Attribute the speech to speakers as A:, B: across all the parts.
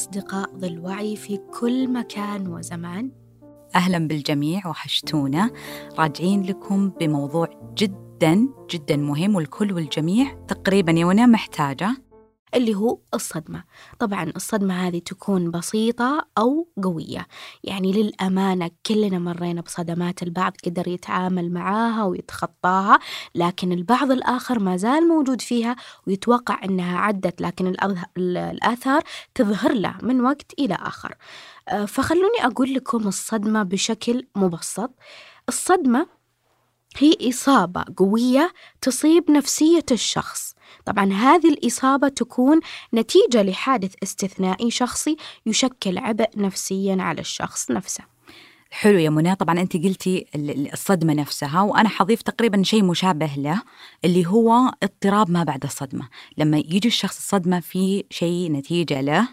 A: أصدقاء ظل وعي في كل مكان وزمان.
B: أهلا بالجميع وحشتونا. راجعين لكم بموضوع جدا جدا مهم والكل والجميع تقريبا يونا محتاجة.
A: اللي هو الصدمة. طبعا الصدمة هذه تكون بسيطة أو قوية. يعني للأمانة كلنا مرينا بصدمات البعض قدر يتعامل معاها ويتخطاها لكن البعض الآخر ما زال موجود فيها ويتوقع أنها عدت لكن الآثار تظهر له من وقت إلى آخر. آه، فخلوني أقول لكم الصدمة بشكل مبسط. الصدمة هي إصابة قوية تصيب نفسية الشخص. طبعا هذه الإصابة تكون نتيجة لحادث استثنائي شخصي يشكل عبء نفسيا على الشخص نفسه.
B: حلو يا منى. طبعا أنت قلتي الصدمة نفسها وأنا حضيف تقريبا شيء مشابه له اللي هو اضطراب ما بعد الصدمة. لما يجي الشخص الصدمة في شيء نتيجة له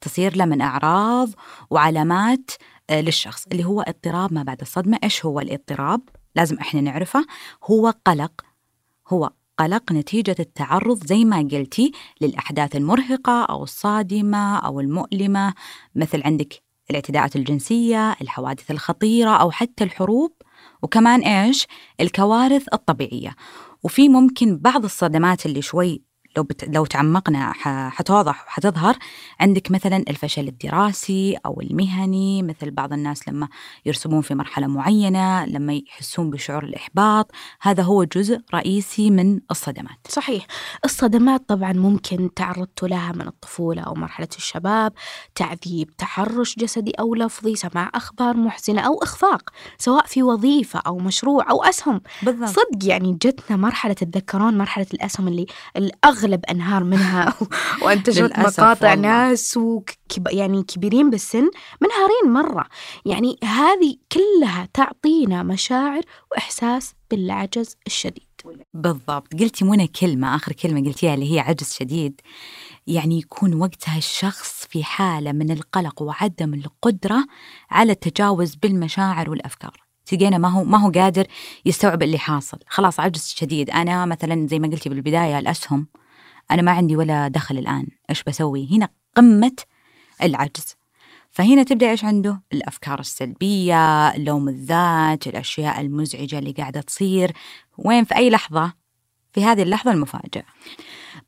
B: تصير له من أعراض وعلامات آه، للشخص اللي هو اضطراب ما بعد الصدمة. إيش هو الاضطراب؟ لازم إحنا نعرفه. هو قلق هو قلق نتيجة التعرض زي ما قلتي للأحداث المرهقة أو الصادمة أو المؤلمة مثل عندك الاعتداءات الجنسية الحوادث الخطيرة أو حتى الحروب وكمان إيش؟ الكوارث الطبيعية. وفي ممكن بعض الصدمات اللي شوي لو بت... لو تعمقنا حتوضح وحتظهر عندك مثلا الفشل الدراسي أو المهني مثل بعض الناس لما يرسمون في مرحلة معينة لما يحسون بشعور الإحباط. هذا هو جزء رئيسي من الصدمات.
A: صحيح. الصدمات طبعا ممكن تعرضت لها من الطفولة أو مرحلة الشباب. تعذيب تحرش جسدي أو لفظي سماع أخبار محزنة أو إخفاق سواء في وظيفة أو مشروع أو أسهم. بالضبط. صدق يعني جتنا مرحلة تتذكرون مرحلة الأسهم اللي الاغ أغلب أنهار منها وانتشرت مقاطع والله. ناس وكب يعني كبيرين بالسن منهارين مرة. يعني هذه كلها تعطينا مشاعر وإحساس بالعجز الشديد.
B: بالضبط. قلتي منى كلمة آخر كلمة قلتيها اللي هي عجز شديد. يعني يكون وقتها الشخص في حالة من القلق وعدم القدرة على التجاوز بالمشاعر والأفكار. تلقينا ما هو ما هو قادر يستوعب اللي حاصل. خلاص عجز شديد. أنا مثلا زي ما قلتي بالبداية الأسهم. أنا ما عندي ولا دخل الآن إيش بسوي؟ هنا قمة العجز. فهنا تبدأ إيش عنده؟ الأفكار السلبية اللوم الذات الأشياء المزعجة اللي قاعدة تصير. وين؟ في أي لحظة؟ في هذه اللحظة المفاجئة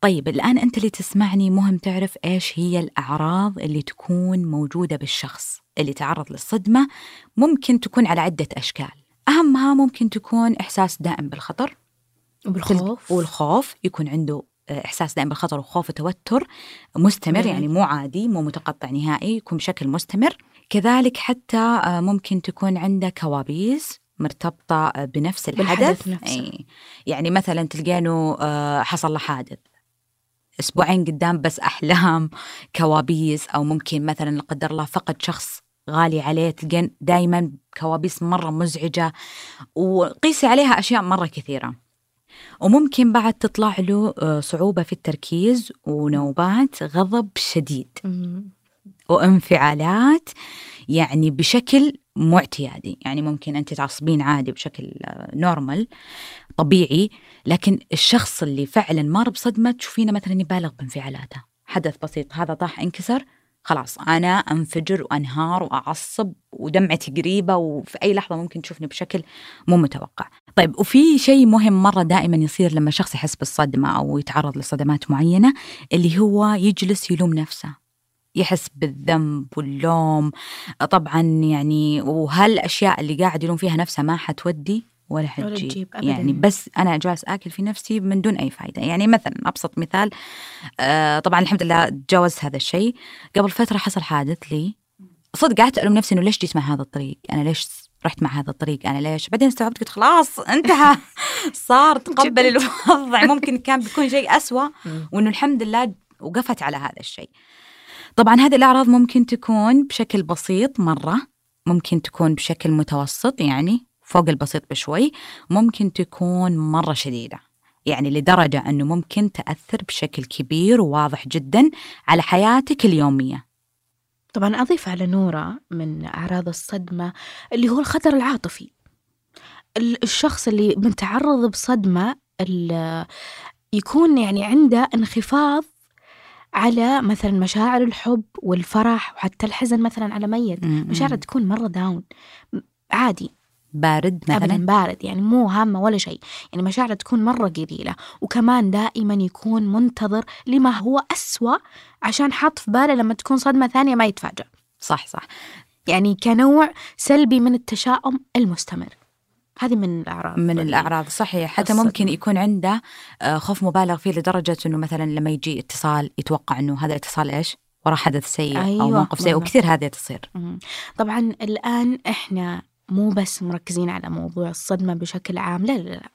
B: طيب الآن أنت اللي تسمعني مهم تعرف إيش هي الأعراض اللي تكون موجودة بالشخص اللي تعرض للصدمة. ممكن تكون على عدة أشكال. أهمها ممكن تكون إحساس دائم بالخطر.
A: وبالخوف.
B: والخوف يكون عنده إحساس دائما بالخطر وخوف وتوتر مستمر يعني مو عادي مو متقطع نهائي يكون بشكل مستمر. كذلك حتى آه، ممكن تكون عنده كوابيس مرتبطة بنفس الحدث.
A: نفسه.
B: يعني مثلا تلقينه آه، حصل له حادث. أسبوعين قدام بس أحلام كوابيس أو ممكن مثلا لا قدر الله فقد شخص غالي عليه تلقين دائما كوابيس مرة مزعجة وقيسي عليها أشياء مرة كثيرة. وممكن بعد تطلع له آه، صعوبة في التركيز ونوبات غضب شديد. وانفعالات يعني بشكل مو اعتيادي يعني ممكن أنت تعصبين عادي بشكل normal آه، طبيعي لكن الشخص اللي فعلا مر بصدمة تشوفينه مثلا يبالغ بانفعالاته. حدث بسيط هذا طاح انكسر خلاص أنا أنفجر وأنهار وأعصب ودمعتي قريبة وفي أي لحظة ممكن تشوفني بشكل مو متوقع. طيب وفي شيء مهم مرة دائما يصير لما شخص يحس بالصدمة أو يتعرض لصدمات معينة اللي هو يجلس يلوم نفسه. يحس بالذنب واللوم. طبعا يعني وهالأشياء اللي قاعد يلوم فيها نفسه ما حتودي؟ ولا حتجيب. يعني بس أنا جالس آكل في نفسي من دون أي فائده يعني مثلا أبسط مثال آه طبعا الحمد لله تجاوزت هذا الشيء. قبل فترة حصل حادث لي. صدق قعدت ألوم نفسي إنه ليش جيت مع هذا الطريق؟ أنا ليش رحت مع هذا الطريق؟ أنا ليش؟ بعدين استوعبت قلت خلاص انتهى. صار تقبل الوضع. ممكن كان بيكون شيء أسوأ وإنه الحمد لله وقفت على هذا الشيء. طبعا هذه الأعراض ممكن تكون بشكل بسيط مرة ممكن تكون بشكل متوسط يعني. فوق البسيط بشوي ممكن تكون مرة شديدة. يعني لدرجة أنه ممكن تأثر بشكل كبير وواضح جدا على حياتك اليومية.
A: طبعا أضيف على نورة من أعراض الصدمة اللي هو الخطر العاطفي. الشخص اللي متعرض بصدمة يكون يعني عنده انخفاض على مثلا مشاعر الحب والفرح وحتى الحزن مثلا على ميت. مشاعر تكون مرة داون عادي.
B: بارد
A: ابدا
B: مثلا
A: بارد يعني مو هامة ولا شيء. يعني مشاعره تكون مرة قليلة وكمان دائما يكون منتظر لما هو أسوأ عشان حاط في باله لما تكون صدمة ثانية ما يتفاجأ.
B: صح صح.
A: يعني كنوع سلبي من التشاؤم المستمر. هذه من الأعراض.
B: من الأعراض صحيح. حتى
A: الصدمة.
B: ممكن يكون عنده آه، خوف مبالغ فيه لدرجة أنه مثلا لما يجي اتصال يتوقع أنه هذا الاتصال إيش؟ وراه حدث سيء
A: أيوة،
B: موقف سيء. وكثير هذه تصير.
A: طبعا الآن إحنا مو بس مركزين على موضوع الصدمة بشكل عام لا لا لا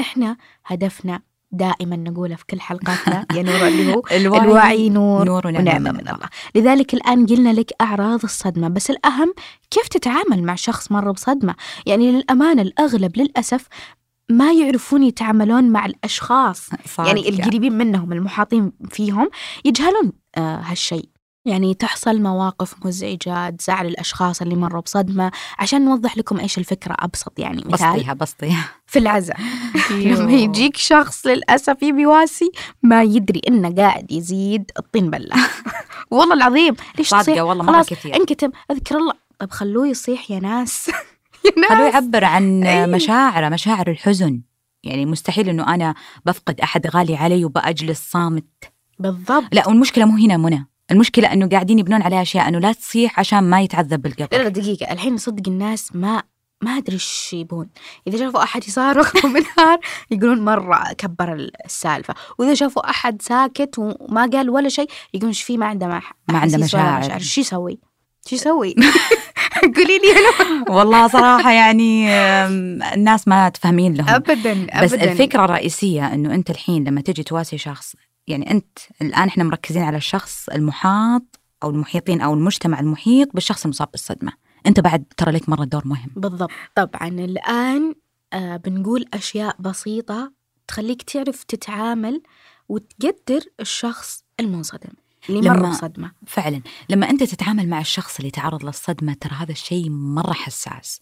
A: إحنا هدفنا دائما نقوله في كل حلقاتنا يا نور اللي هو الوعي نور
B: نور
A: ونعمة من الله. لذلك الآن قلنا لك أعراض الصدمة بس الأهم كيف تتعامل مع شخص مر بصدمة؟ يعني للأمانة الأغلب للأسف ما يعرفون يتعاملون مع الأشخاص. يعني القريبين منهم المحاطين فيهم يجهلون آه هالشيء. يعني تحصل مواقف مزعجة تزعل الأشخاص اللي مروا بصدمة. عشان نوضح لكم إيش الفكرة أبسط يعني مثال.
B: بسطيها بسطيها
A: في العزاء لما يجيك شخص للأسف يبي واسي ما يدري إنه قاعد يزيد الطين بلة. والله العظيم ليش تصيح؟
B: صادقة والله مرة كثير.
A: انكتم. أذكر الله. طب خلوه يصيح يا ناس. يا
B: خلوه
A: ناس
B: يعبر عن
A: أي.
B: مشاعره مشاعر الحزن. يعني مستحيل إنه أنا بفقد أحد غالي علي وبأجلس صامت.
A: بالضبط.
B: لا والمشكلة مو هنا منى المشكلة إنه قاعدين يبنون عليها أشياء إنه لا تصيح عشان ما يتعذب
A: لا لا
B: بالقبر
A: دقيقة. الحين صدق الناس ما ما أدري إيش يبون. إذا شافوا أحد يصارخ ومنهار يقولون مرة كبر السالفة. وإذا شافوا أحد ساكت وما قال ولا شيء يقولون إيش فيه ما عنده ما,
B: ما عنده مشاعر.
A: شو يسوي؟ شو يسوي؟ قولي لي أنا.
B: والله صراحة يعني الناس ما تفهمين لهم.
A: ابدا
B: بس
A: ابدا.
B: الفكرة الرئيسية إنه أنت الحين لما تجي تواسي شخص يعني أنت الآن إحنا مركزين على الشخص المحاط أو المحيطين أو المجتمع المحيط بالشخص المصاب بالصدمة. أنت بعد ترى لك مرة دور مهم.
A: بالضبط. طبعا الآن آه بنقول أشياء بسيطة تخليك تعرف تتعامل وتقدر الشخص المنصدم اللي مر بصدمة.
B: فعلا. لما أنت تتعامل مع الشخص اللي تعرض للصدمة ترى هذا الشيء مرة حساس.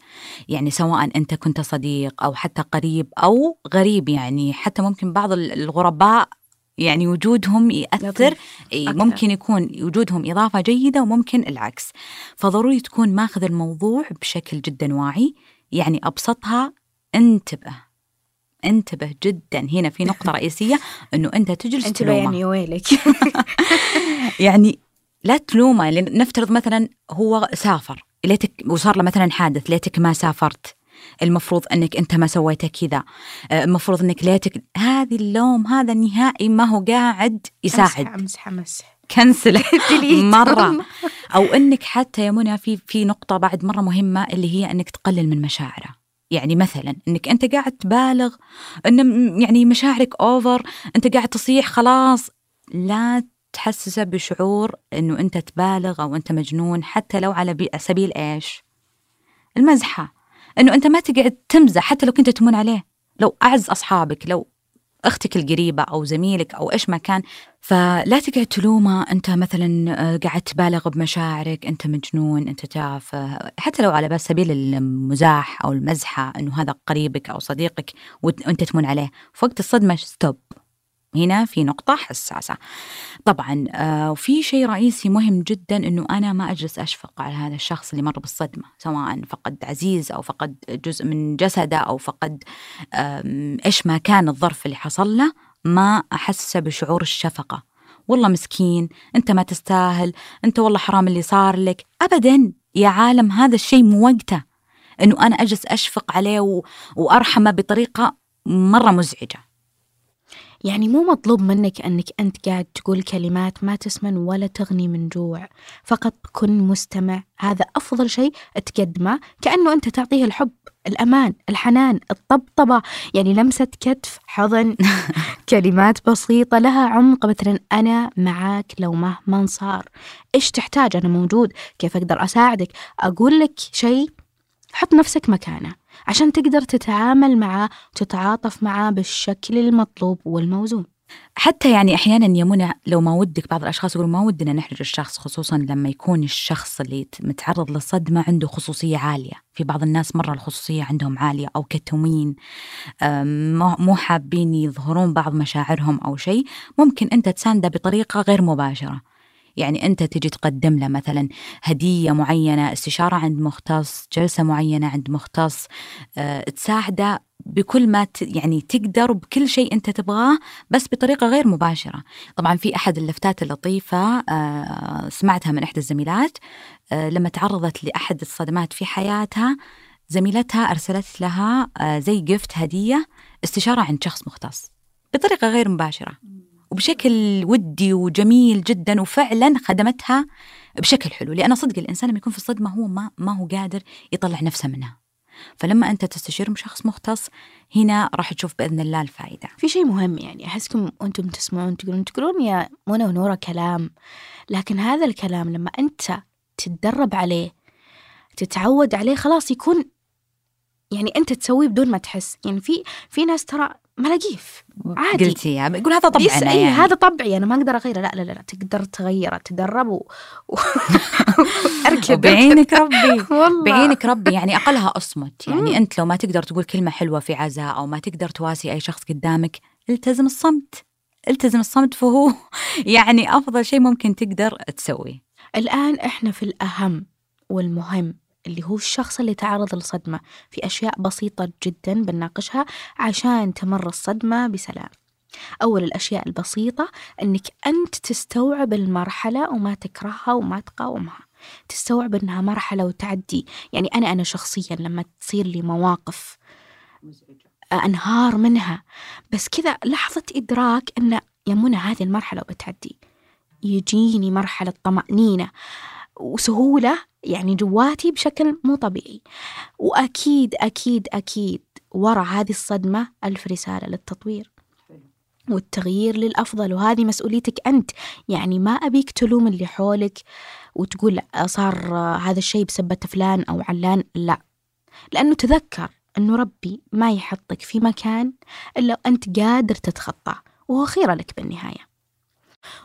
B: يعني سواء أنت كنت صديق أو حتى قريب أو غريب يعني حتى ممكن بعض ال- الغرباء يعني وجودهم
A: أكثر.
B: ممكن يكون وجودهم إضافة جيدة وممكن العكس. فضروري تكون ماخذ الموضوع بشكل جدا واعي يعني أبسطها انتبه انتبه جدا. هنا في نقطة رئيسية إنه أنت تجلس
A: انتبه. يعني ويلك؟
B: يعني لا تلومه نفترض مثلا هو سافر ليتك وصار له مثلا حادث ليتك ما سافرت. المفروض أنك أنت ما سويت كذا. آه، المفروض أنك ليتك هذه اللوم هذا نهائي ما هو قاعد يساعد.
A: امسح امسح
B: cancel. مرة. أو أنك حتى يا منى في في نقطة بعد مرة مهمة اللي هي أنك تقلل من مشاعره. يعني مثلا أنك أنت قاعد تبالغ أن يعني مشاعرك over أنت قاعد تصيح خلاص. لا تحسسه بشعور إنه أنت تبالغ أو أنت مجنون حتى لو على بي- سبيل إيش؟ المزحة. إنه أنت ما تقعد تمزح حتى لو كنت تمون عليه. لو أعز أصحابك لو أختك القريبة أو زميلك أو إيش ما كان فلا تقعد تلومه. أنت مثلا آه، قاعد تبالغ بمشاعرك أنت مجنون أنت تافه. حتى لو على بس سبيل المزاح أو المزحة إنه هذا قريبك أو صديقك وأنت تمون عليه. في وقت الصدمة ستوب هنا في نقطة حساسة. طبعا آه، وفي شيء رئيسي مهم جدا إنه أنا ما أجلس أشفق على هذا الشخص اللي مر بالصدمة سواء فقد عزيز أو فقد جزء من جسده أو فقد إيش ما كان الظرف اللي حصل له ما احسسه بشعور الشفقة. والله مسكين أنت ما تستاهل أنت والله حرام اللي صار لك. ابدا يا عالم هذا الشيء مو وقته. إنه أنا أجلس أشفق عليه و... وأرحمه بطريقة مرة مزعجة.
A: يعني مو مطلوب منك أنك أنت قاعد تقول كلمات ما تسمن ولا تغني من جوع. فقط كن مستمع. هذا أفضل شيء تقدمه كأنه أنت تعطيه الحب الأمان الحنان الطبطبة. يعني لمسة كتف حضن كلمات بسيطة لها عمق. مثلا أنا معاك لو مهما صار. إيش تحتاج؟ أنا موجود. كيف أقدر أساعدك؟ أقول لك شيء. حط نفسك مكانه. عشان تقدر تتعامل معاه وتتعاطف معاه بالشكل المطلوب والموزون
B: حتى يعني أحيانا يا منى لو ما ودك بعض الأشخاص يقولوا ما ودنا نحرج الشخص خصوصا لما يكون الشخص اللي متعرض للصدمه عنده خصوصية عالية، في بعض الناس مرة الخصوصية عندهم عالية أو كتومين مو حابين يظهرون بعض مشاعرهم أو شيء، ممكن أنت تسانده بطريقة غير مباشرة. يعني أنت تجي تقدم له مثلا هدية معينة استشارة عند مختص جلسة معينة عند مختص أه، تساعده بكل ما يعني تقدر بكل شيء أنت تبغاه بس بطريقة غير مباشرة. طبعا في أحد اللفتات اللطيفة أه، سمعتها من إحدى الزميلات أه، لما تعرضت لأحد الصدمات في حياتها زميلتها أرسلت لها زي جفت هدية استشارة عند شخص مختص بطريقة غير مباشرة. وبشكل ودي وجميل جدا وفعلا خدمتها بشكل حلو. لأن صدق الإنسان لما يكون في الصدمة هو ما, ما هو قادر يطلع نفسه منها. فلما أنت تستشير شخص مختص هنا راح تشوف بإذن الله الفائدة.
A: في شيء مهم يعني أحسكم وأنتم تسمعون تقولون تقولون يا منى ونورة كلام. لكن هذا الكلام لما أنت تتدرب عليه تتعود عليه خلاص يكون يعني أنت تسويه بدون ما تحس. يعني في في ناس ترى ملاقيف عادي.
B: قلتي يا يقول هذا طبعي
A: أنا يعني. هذا طبعي أنا ما أقدر أغيره. لا لا لا, لا. تقدر تغيره تدرب و... و...
B: اركب بعينك ربي. والله. بعينك ربي. يعني أقلها أصمت. يعني أنت لو ما تقدر تقول كلمة حلوة في عزاء أو ما تقدر تواسي أي شخص قدامك التزم الصمت. التزم الصمت فهو يعني أفضل شيء ممكن تقدر تسويه.
A: الآن إحنا في الأهم والمهم. اللي هو الشخص اللي تعرض للصدمة في أشياء بسيطة جدا بنناقشها عشان تمر الصدمة بسلام. أول الأشياء البسيطة أنك أنت تستوعب المرحلة وما تكرهها وما تقاومها. تستوعب أنها مرحلة وتعدي. يعني أنا أنا شخصيا لما تصير لي مواقف أنهار منها. بس كذا لحظة إدراك أن يا منى هذه المرحلة وبتعدي. يجيني مرحلة طمأنينة وسهولة يعني جواتي بشكل مو طبيعي. وأكيد أكيد أكيد ورا هذه الصدمة ألف رسالة للتطوير والتغيير للأفضل. وهذه مسؤوليتك أنت. يعني ما أبيك تلوم اللي حولك وتقول صار هذا الشيء بسبة فلان أو علان. لا. لأنه تذكر أنه ربي ما يحطك في مكان إلا أنت قادر تتخطاه. وهو خير لك بالنهاية.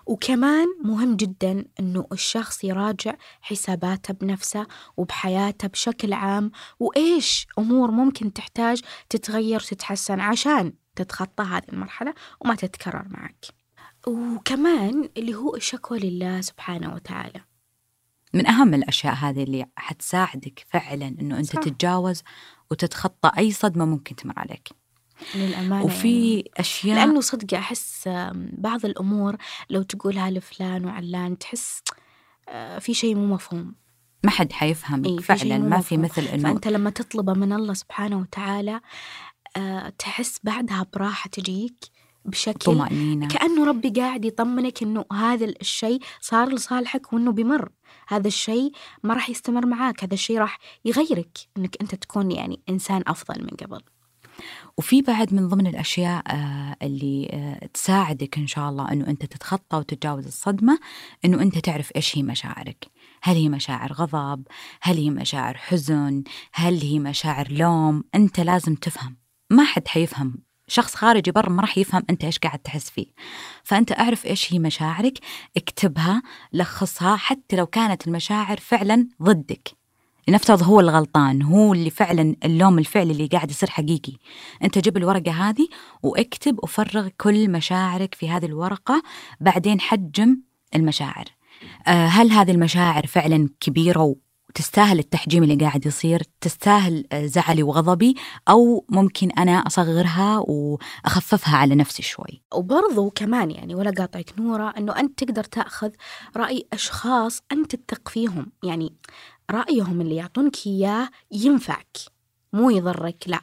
A: وكمان مهم جدا أنه الشخص يراجع حساباته بنفسه وبحياته بشكل عام وإيش أمور ممكن تحتاج تتغير وتتحسن عشان تتخطى هذه المرحلة وما تتكرر معك. وكمان اللي هو الشكوى لله سبحانه وتعالى.
B: من أهم الأشياء هذه اللي حتساعدك فعلا أنه أنت صح. تتجاوز وتتخطى أي صدمة ممكن تمر عليك.
A: للأمانة
B: وفي يعني. أشياء
A: لأنه صدق أحس بعض الأمور لو تقولها لفلان وعلان تحس آه، في شيء مو مفهوم.
B: ما حد حيفهم إيه فعلا ما في مثل
A: إنه فأنت لما تطلبه من الله سبحانه وتعالى أه تحس بعدها براحة تجيك بشكل
B: طمأنينة.
A: كأنه ربي قاعد يطمنك إنه هذا الشيء صار لصالحك وإنه بمر. هذا الشيء ما راح يستمر معاك. هذا الشيء راح يغيرك إنك أنت تكون يعني إنسان أفضل من قبل.
B: وفي بعد من ضمن الأشياء آه، اللي آه، تساعدك إن شاء الله أنه أنت تتخطى وتتجاوز الصدمة أنه أنت تعرف إيش هي مشاعرك. هل هي مشاعر غضب؟ هل هي مشاعر حزن؟ هل هي مشاعر لوم؟ أنت لازم تفهم. ما حد حيفهم. شخص خارجي برا ما راح يفهم أنت إيش قاعد تحس فيه. فأنت أعرف إيش هي مشاعرك اكتبها لخصها حتى لو كانت المشاعر فعلا ضدك. لنفترض هو الغلطان هو اللي فعلا اللوم الفعلي اللي قاعد يصير حقيقي. أنت جيب الورقة هذه واكتب وفرغ كل مشاعرك في هذه الورقة بعدين حجم المشاعر. آه، هل هذه المشاعر فعلا كبيرة وتستاهل التحجيم اللي قاعد يصير تستاهل آه، زعلي وغضبي أو ممكن أنا أصغرها وأخففها على نفسي شوي؟
A: وبرضو كمان يعني ولا قاطعك نورة أنه أنت تقدر تأخذ رأي أشخاص أنت تثق فيهم. يعني رأيهم اللي يعطونك إياه ينفعك مو يضرك لا.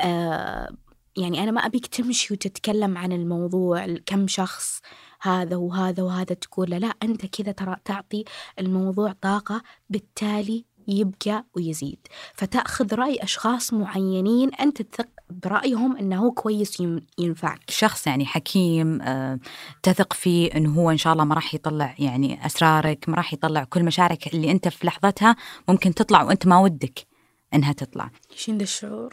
A: آه يعني أنا ما أبيك تمشي وتتكلم عن الموضوع كم شخص هذا وهذا وهذا تقول لا أنت كذا ترى تعطي الموضوع طاقة بالتالي يبقى ويزيد. فتأخذ رأي أشخاص معينين أنت تثق برأيهم أنه هو كويس ينفعك.
B: شخص يعني حكيم أه تثق فيه أنه هو إن شاء الله ما راح يطلع يعني أسرارك ما راح يطلع كل مشاعرك اللي أنت في لحظتها ممكن تطلع وأنت ما ودك إنها تطلع.
A: إيش ذا الشعور؟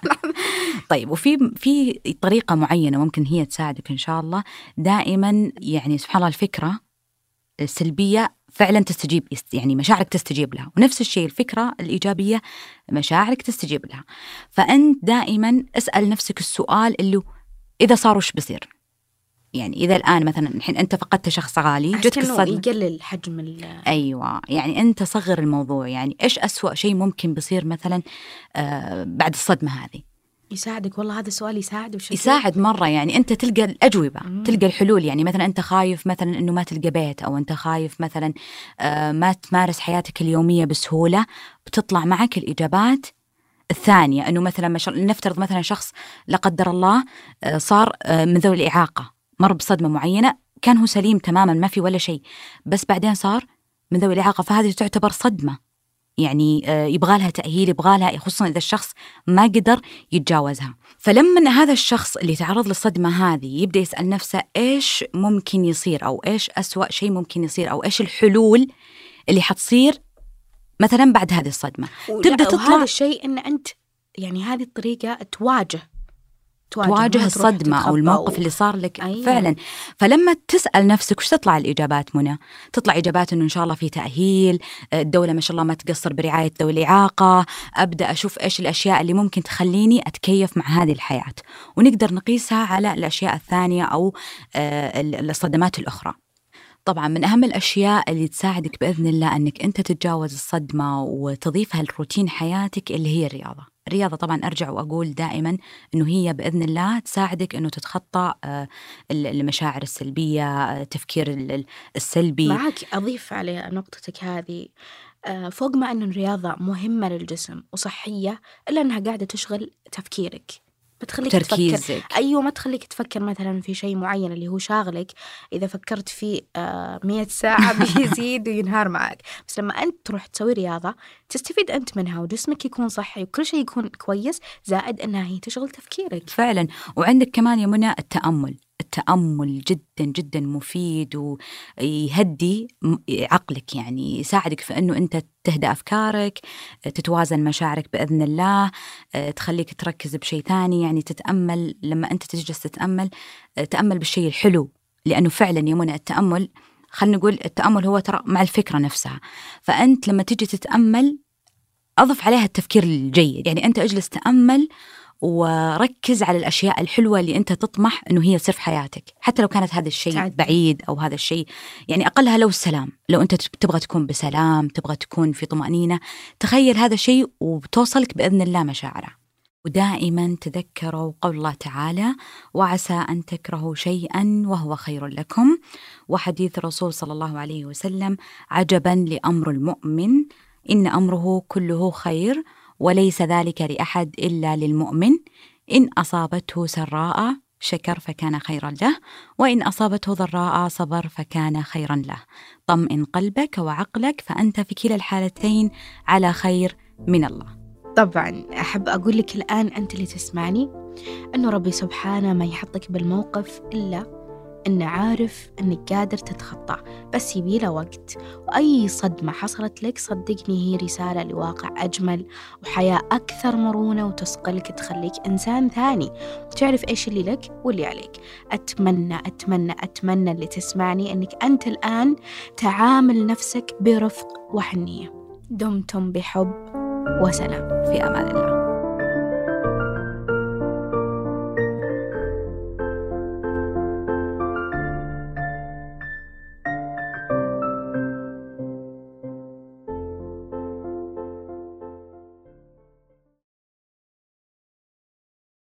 B: طيب وفي في طريقة معينة ممكن هي تساعدك إن شاء الله. دائما يعني سبحان الله الفكرة السلبيه فعلا تستجيب يعني مشاعرك تستجيب لها. ونفس الشيء الفكرة الإيجابية مشاعرك تستجيب لها. فأنت دائما اسأل نفسك السؤال اللي إذا صار وش بصير؟ يعني إذا الآن مثلا الحين أنت فقدت شخص غالي
A: جتك الصدمه يقلل حجم
B: أيوه. يعني أنت صغر الموضوع. يعني إيش أسوأ شيء ممكن بيصير مثلا آه بعد الصدمة هذه؟
A: يساعدك. والله هذا السؤال يساعد
B: وش يساعد مرة يعني. أنت تلقى الأجوبة مم. تلقى الحلول. يعني مثلا أنت خايف مثلا إنه ما تلقى بيت أو أنت خايف مثلا آه ما تمارس حياتك اليومية بسهولة. بتطلع معك الإجابات الثانية إنه مثلا نفترض مثلا شخص لا قدر الله آه صار آه من ذوي الإعاقة مر بصدمة معينة كان هو سليم تماما ما في ولا شيء بس بعدين صار من ذوي الإعاقة. فهذه تعتبر صدمة. يعني آه، يبغى لها تأهيل يبغى لها خصوصا إذا الشخص ما قدر يتجاوزها. فلما هذا الشخص اللي تعرض للصدمة هذه يبدأ يسأل نفسه إيش ممكن يصير أو إيش أسوأ شيء ممكن يصير أو إيش الحلول اللي حتصير مثلا بعد هذه الصدمة.
A: تبدأ تطلع هذا الشيء أن أنت يعني هذه الطريقة تواجه
B: تواجه, تواجه الصدمة أو الموقف اللي صار لك. أيوة. فعلا. فلما تسأل نفسك وش تطلع الإجابات منى؟ تطلع إجابات أنه إن شاء الله في تأهيل الدولة ما شاء الله ما تقصر برعاية ذوي الإعاقة أبدأ أشوف إيش الأشياء اللي ممكن تخليني أتكيف مع هذه الحياة. ونقدر نقيسها على الأشياء الثانية أو آه، الصدمات الأخرى. طبعا من أهم الأشياء اللي تساعدك بإذن الله أنك أنت تتجاوز الصدمة وتضيفها لروتين حياتك اللي هي الرياضة. الرياضة طبعا أرجع وأقول دائما أنه هي بإذن الله تساعدك أنه تتخطى آه، المشاعر السلبية التفكير السلبي.
A: معك أضيف على نقطتك هذه. آه، فوق ما أن الرياضة مهمة للجسم وصحية إلا أنها قاعدة تشغل تفكيرك. بتخليك تركيزك تفكر أيوه ما تخليك تفكر مثلا في شيء معين اللي هو شاغلك. إذا فكرت فيه آه مية ساعة بيزيد وينهار معك. بس لما أنت تروح تسوي رياضة تستفيد أنت منها وجسمك يكون صحي وكل شيء يكون كويس زائد أنها هي تشغل تفكيرك.
B: فعلا. وعندك كمان يا منى التأمل. التأمل جدا جدا مفيد ويهدي عقلك يعني يساعدك في أنه أنت تهدى أفكارك تتوازن مشاعرك بإذن الله تخليك تركز بشيء ثاني يعني تتأمل لما أنت تجلس تتأمل تأمل بالشيء الحلو لأنه فعلا يا منى التأمل خلينا نقول التأمل هو ترى مع الفكرة نفسها. فأنت لما تجي تتأمل أضف عليها التفكير الجيد يعني أنت اجلس تأمل وركز على الأشياء الحلوة اللي أنت تطمح إنه هي تصير في حياتك حتى لو كانت هذا الشيء بعيد أو هذا الشيء يعني أقلها لو السلام لو أنت تبغى تكون بسلام تبغى تكون في طمأنينة تخيل هذا الشيء وبتوصلك بإذن الله مشاعره. ودائما تذكروا قول الله تعالى وعسى أن تكرهوا شيئا وهو خير لكم. وحديث الرسول صلى الله عليه وسلم عجبا لأمر المؤمن إن أمره كله خير وليس ذلك لأحد إلا للمؤمن. إن أصابته سراء شكر فكان خيرا له وإن أصابته ضراء صبر فكان خيرا له. طمئن قلبك وعقلك فأنت في كلا الحالتين على خير من الله.
A: طبعا أحب أقول لك الآن أنت اللي تسمعني انه ربي سبحانه ما يحطك بالموقف إلا إنه عارف إنك قادر تتخطى بس يبي له وقت. وأي صدمة حصلت لك صدقني هي رسالة لواقع أجمل وحياة أكثر مرونة وتصقلك تخليك إنسان ثاني. وتعرف إيش اللي لك واللي عليك. أتمنى أتمنى أتمنى اللي تسمعني إنك أنت الآن تعامل نفسك برفق وحنية. دمتم بحب وسلام.
B: في أمان الله.